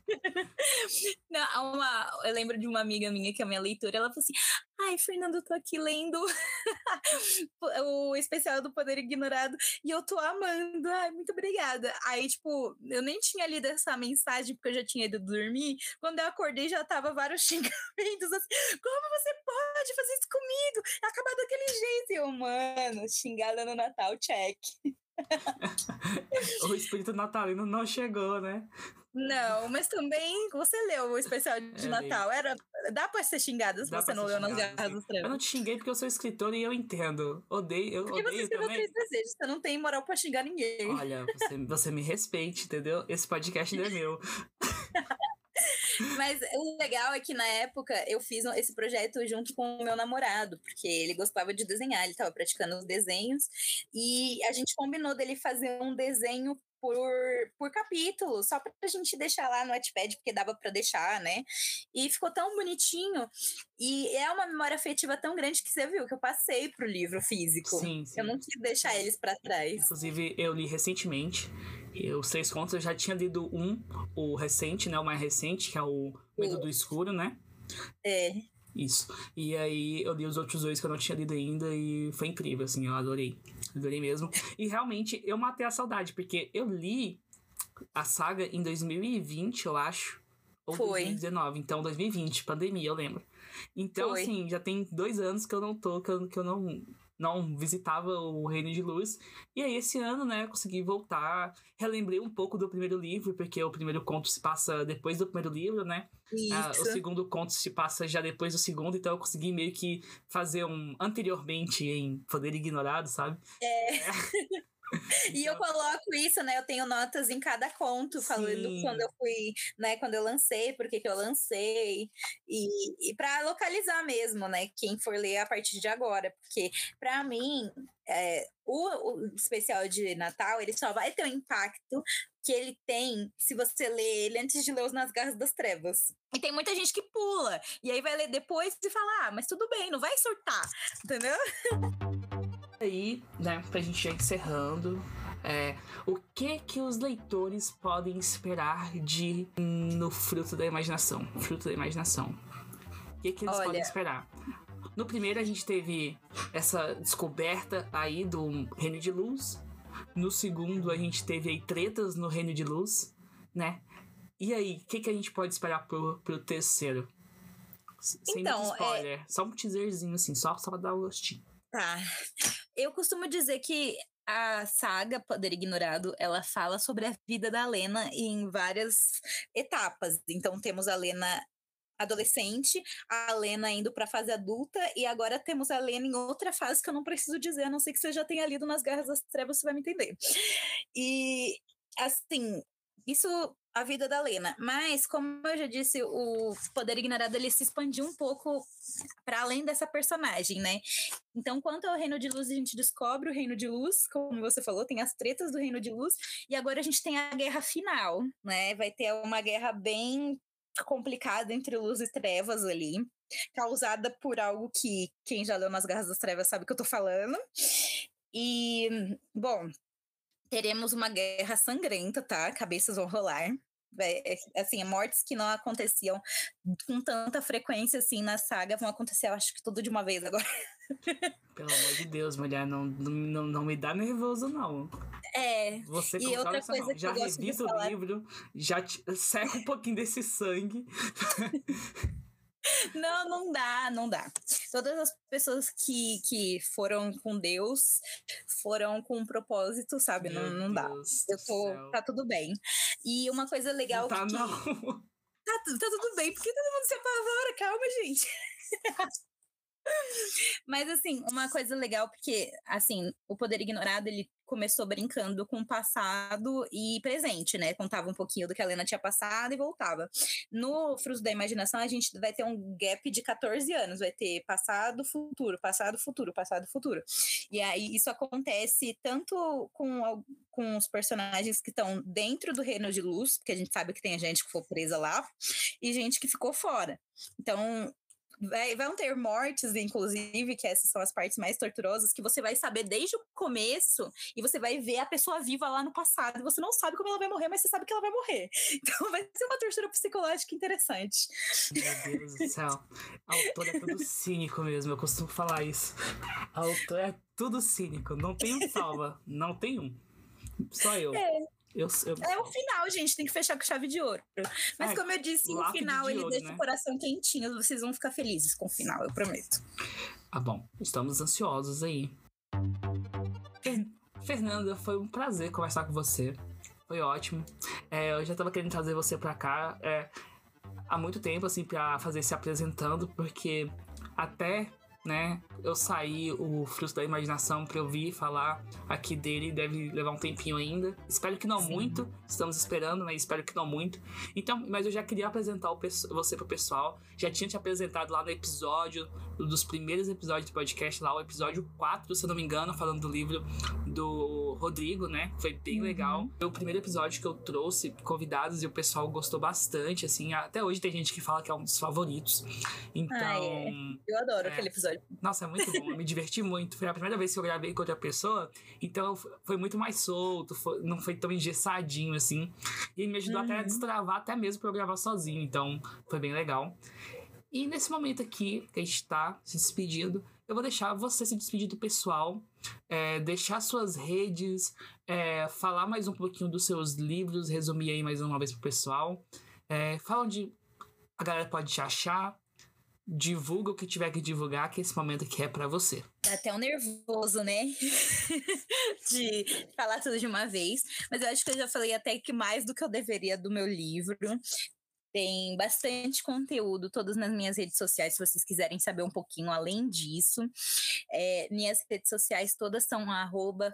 [laughs] Não, uma, eu lembro de uma amiga minha que é minha leitora, ela falou assim: Ai, Fernando, eu tô aqui lendo [laughs] o especial do Poder Ignorado e eu tô amando. Ai, muito obrigada. Aí, tipo, eu nem tinha lido essa mensagem porque eu já tinha ido dormir. Quando eu acordei, já tava vários xingamentos assim: Como você pode fazer isso comigo? Acabar daquele jeito. E eu, mano, xingada no Natal, check. [laughs] o espírito natalino não chegou, né? Não, mas também você leu o especial de é, Natal. Era, dá pra ser xingado se dá você não leu nas Garras dos Trevas. Eu não te xinguei porque eu sou escritor e eu entendo. Odeio, eu porque odeio você escreveu também. três desejos, você não tem moral pra xingar ninguém. Olha, você, você me respeite, entendeu? Esse podcast não é meu. [laughs] Mas o legal é que na época eu fiz esse projeto junto com o meu namorado, porque ele gostava de desenhar, ele estava praticando os desenhos, e a gente combinou dele fazer um desenho por, por capítulo, só pra gente deixar lá no Wattpad, porque dava para deixar, né? E ficou tão bonitinho. E é uma memória afetiva tão grande que você viu que eu passei pro livro físico. Sim, sim. Eu não quis deixar eles para trás. Inclusive, eu li recentemente. Os Três Contos eu já tinha lido um, o recente, né? O mais recente, que é o Medo do Escuro, né? É. Isso. E aí eu li os outros dois que eu não tinha lido ainda e foi incrível, assim, eu adorei. Adorei mesmo. E realmente eu matei a saudade, porque eu li a saga em 2020, eu acho. Ou foi. 2019. Então, 2020, pandemia, eu lembro. Então, foi. assim, já tem dois anos que eu não tô, que eu, que eu não não visitava o Reino de Luz. E aí, esse ano, né, consegui voltar. Relembrei um pouco do primeiro livro, porque o primeiro conto se passa depois do primeiro livro, né? Ah, o segundo conto se passa já depois do segundo, então eu consegui meio que fazer um anteriormente em Poder Ignorado, sabe? É. é. [laughs] E eu coloco isso, né? Eu tenho notas em cada conto, falando Sim. quando eu fui, né? Quando eu lancei, por que eu lancei. E, e para localizar mesmo, né? Quem for ler a partir de agora. Porque, para mim, é, o, o, especial de Natal, ele só vai ter o um impacto que ele tem se você ler ele antes de ler Os Nas Garras das Trevas. E tem muita gente que pula, e aí vai ler depois e fala, ah, mas tudo bem, não vai surtar, entendeu? Aí, né, pra gente ir encerrando, é, o que que os leitores podem esperar de no fruto da imaginação? Fruto da imaginação. O que que eles Olha, podem esperar? No primeiro a gente teve essa descoberta aí do Reino de Luz. No segundo a gente teve aí tretas no Reino de Luz, né? E aí, o que, que a gente pode esperar pro, pro terceiro? Sem então, muito é spoiler. É... Só um teaserzinho, assim, só, só pra dar o gostinho. Tá. Eu costumo dizer que a saga Poder Ignorado, ela fala sobre a vida da Lena em várias etapas. Então temos a Lena adolescente, a Lena indo para a fase adulta e agora temos a Lena em outra fase que eu não preciso dizer, a não ser que você já tenha lido nas Guerras das Trevas, você vai me entender. E assim, isso a vida da Lena, mas como eu já disse, o Poder Ignorado ele se expandiu um pouco para além dessa personagem, né? Então, quanto ao Reino de Luz, a gente descobre o Reino de Luz, como você falou, tem as tretas do Reino de Luz, e agora a gente tem a guerra final, né? Vai ter uma guerra bem complicada entre luz e trevas ali, causada por algo que quem já leu nas Garras das Trevas sabe que eu tô falando. E, bom, teremos uma guerra sangrenta, tá? Cabeças vão rolar. É, assim, mortes que não aconteciam com tanta frequência assim na saga vão acontecer, eu acho que tudo de uma vez agora. [laughs] Pelo amor de Deus, mulher, não, não, não me dá nervoso, não. É. Você e outra coisa que já eu revisa o livro, já te, seca um pouquinho desse sangue. [laughs] Não, não dá, não dá. Todas as pessoas que, que foram com Deus foram com um propósito, sabe? Meu não, não dá. Eu tô. Tá tudo bem. E uma coisa legal. Não tá, que... não. Tá, tá tudo bem, porque todo mundo se apavora, calma, gente. [laughs] Mas assim, uma coisa legal, porque assim, o poder ignorado, ele começou brincando com passado e presente, né? Contava um pouquinho do que a Lena tinha passado e voltava. No Fruto da Imaginação, a gente vai ter um gap de 14 anos, vai ter passado, futuro, passado, futuro, passado, futuro. E aí isso acontece tanto com, com os personagens que estão dentro do Reino de Luz, porque a gente sabe que tem gente que foi presa lá, e gente que ficou fora. Então, Vai, vão ter mortes, inclusive, que essas são as partes mais torturosas, que você vai saber desde o começo e você vai ver a pessoa viva lá no passado. E você não sabe como ela vai morrer, mas você sabe que ela vai morrer. [laughs] Então vai ser uma tortura psicológica interessante. Meu Deus do céu. Autor é tudo cínico mesmo, eu costumo falar isso. Autor é tudo cínico, não tem um salva, não tem um. Só eu. É. Eu, eu... É o final, gente, tem que fechar com chave de ouro. Mas é, como eu disse, o final ele ouro, deixa né? o coração quentinho, vocês vão ficar felizes com o final, eu prometo. Ah, bom, estamos ansiosos aí. Fernanda, foi um prazer conversar com você. Foi ótimo. É, eu já tava querendo trazer você pra cá é, há muito tempo, assim, pra fazer se apresentando, porque até né? Eu saí o fruto da imaginação para eu vir falar aqui dele, deve levar um tempinho ainda. Espero que não Sim. muito, estamos esperando, mas espero que não muito. Então, mas eu já queria apresentar o, você pro pessoal. Já tinha te apresentado lá no episódio, dos primeiros episódios do podcast, lá o episódio 4, se eu não me engano, falando do livro do Rodrigo, né? Foi bem uhum. legal. Foi o primeiro episódio que eu trouxe convidados e o pessoal gostou bastante, assim. Até hoje tem gente que fala que é um dos favoritos. Então. Ah, é. Eu adoro é, aquele episódio nossa, é muito bom. Eu me diverti muito. Foi a primeira vez que eu gravei com outra pessoa, então foi muito mais solto, foi, não foi tão engessadinho assim. E me ajudou uhum. até a uhum. destravar, até mesmo pra eu gravar sozinho. Então foi bem legal. E nesse momento aqui, que a gente tá se despedindo, eu vou deixar você se despedir do pessoal, é, deixar suas redes, é, falar mais um pouquinho dos seus livros, resumir aí mais uma vez pro pessoal. É, fala onde a galera pode te achar, divulga o que tiver que divulgar, que esse momento aqui é para você. Dá até um nervoso, né? [laughs] de falar tudo de uma vez. Mas eu acho que eu já falei até que mais do que eu deveria do meu livro. Tem bastante conteúdo, todos nas minhas redes sociais, se vocês quiserem saber um pouquinho além disso. É, minhas redes sociais todas são arroba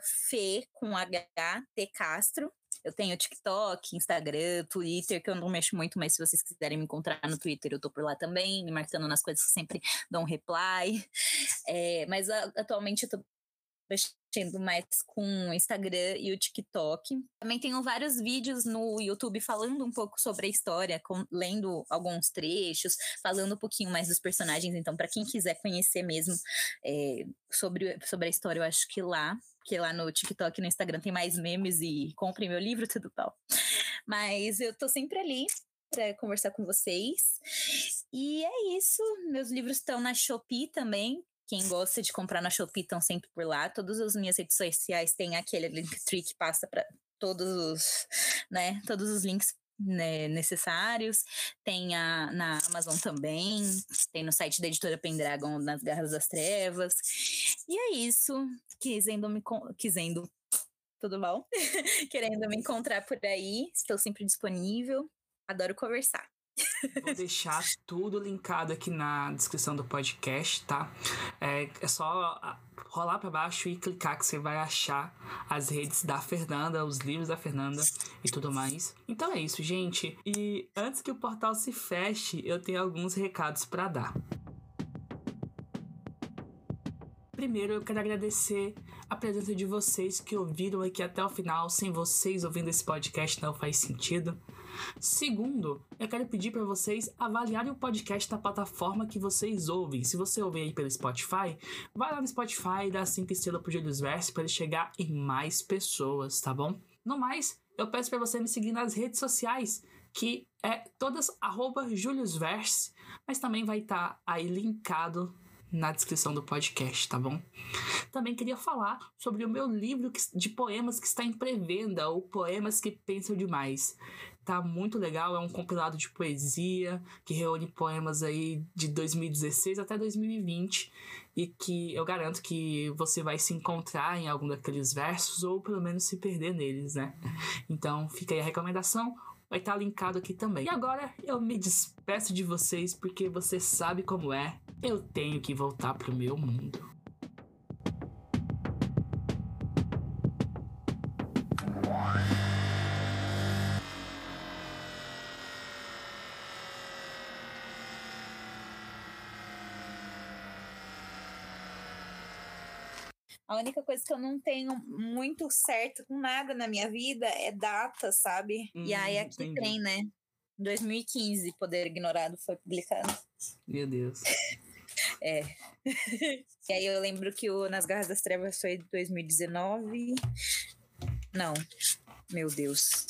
com H T Castro. Eu tenho TikTok, Instagram, Twitter, que eu não mexo muito, mas se vocês quiserem me encontrar no Twitter, eu tô por lá também, me marcando nas coisas que sempre um reply. [laughs] É, mas a, atualmente eu tô mexendo mais com o Instagram e o TikTok. Também tenho vários vídeos no YouTube falando um pouco sobre a história, com, lendo alguns trechos, falando um pouquinho mais dos personagens. Então, para quem quiser conhecer mesmo é, sobre, sobre a história, eu acho que lá que lá no TikTok e no Instagram tem mais memes e comprem meu livro, tudo tal. Mas eu tô sempre ali para conversar com vocês. E é isso. Meus livros estão na Shopee também. Quem gosta de comprar na Shopee estão sempre por lá. Todas as minhas redes sociais têm aquele Linktree que passa para todos os, né, todos os links né, necessários. Tem a, na Amazon também, tem no site da editora Pendragon, nas Garras das Trevas. E é isso. Quisendo me. Quisendo. Tudo bom? [laughs] Querendo me encontrar por aí, estou sempre disponível. Adoro conversar. Vou deixar tudo linkado aqui na descrição do podcast, tá? É, é só rolar para baixo e clicar que você vai achar as redes da Fernanda, os livros da Fernanda e tudo mais. Então é isso, gente. E antes que o portal se feche, eu tenho alguns recados para dar. Primeiro, eu quero agradecer a presença de vocês que ouviram aqui até o final. Sem vocês ouvindo esse podcast não faz sentido. Segundo, eu quero pedir para vocês avaliarem o podcast na plataforma que vocês ouvem. Se você ouvir aí pelo Spotify, vai lá no Spotify e dá 5 estrelas pro Julius Verse para ele chegar em mais pessoas, tá bom? No mais, eu peço para você me seguir nas redes sociais, que é todas arroba Verse, mas também vai estar tá aí linkado na descrição do podcast, tá bom? Também queria falar sobre o meu livro de poemas que está em pré-venda, ou Poemas que Pensam Demais. Tá muito legal, é um compilado de poesia que reúne poemas aí de 2016 até 2020 e que eu garanto que você vai se encontrar em algum daqueles versos ou pelo menos se perder neles, né? Então fica aí a recomendação, vai estar tá linkado aqui também. E agora eu me despeço de vocês porque você sabe como é, eu tenho que voltar pro meu mundo. Única coisa que eu não tenho muito certo com nada na minha vida é data, sabe? Hum, e aí aqui entendi. tem, né? 2015, Poder Ignorado foi publicado. Meu Deus. [laughs] é. [laughs] e aí eu lembro que o Nas Garras das Trevas foi 2019. Não. Meu Deus.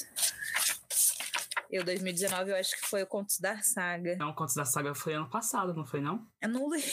Eu, 2019, eu acho que foi o Contos da Saga. Não, o Contos da Saga foi ano passado, não foi, não? Eu não [laughs] lembro.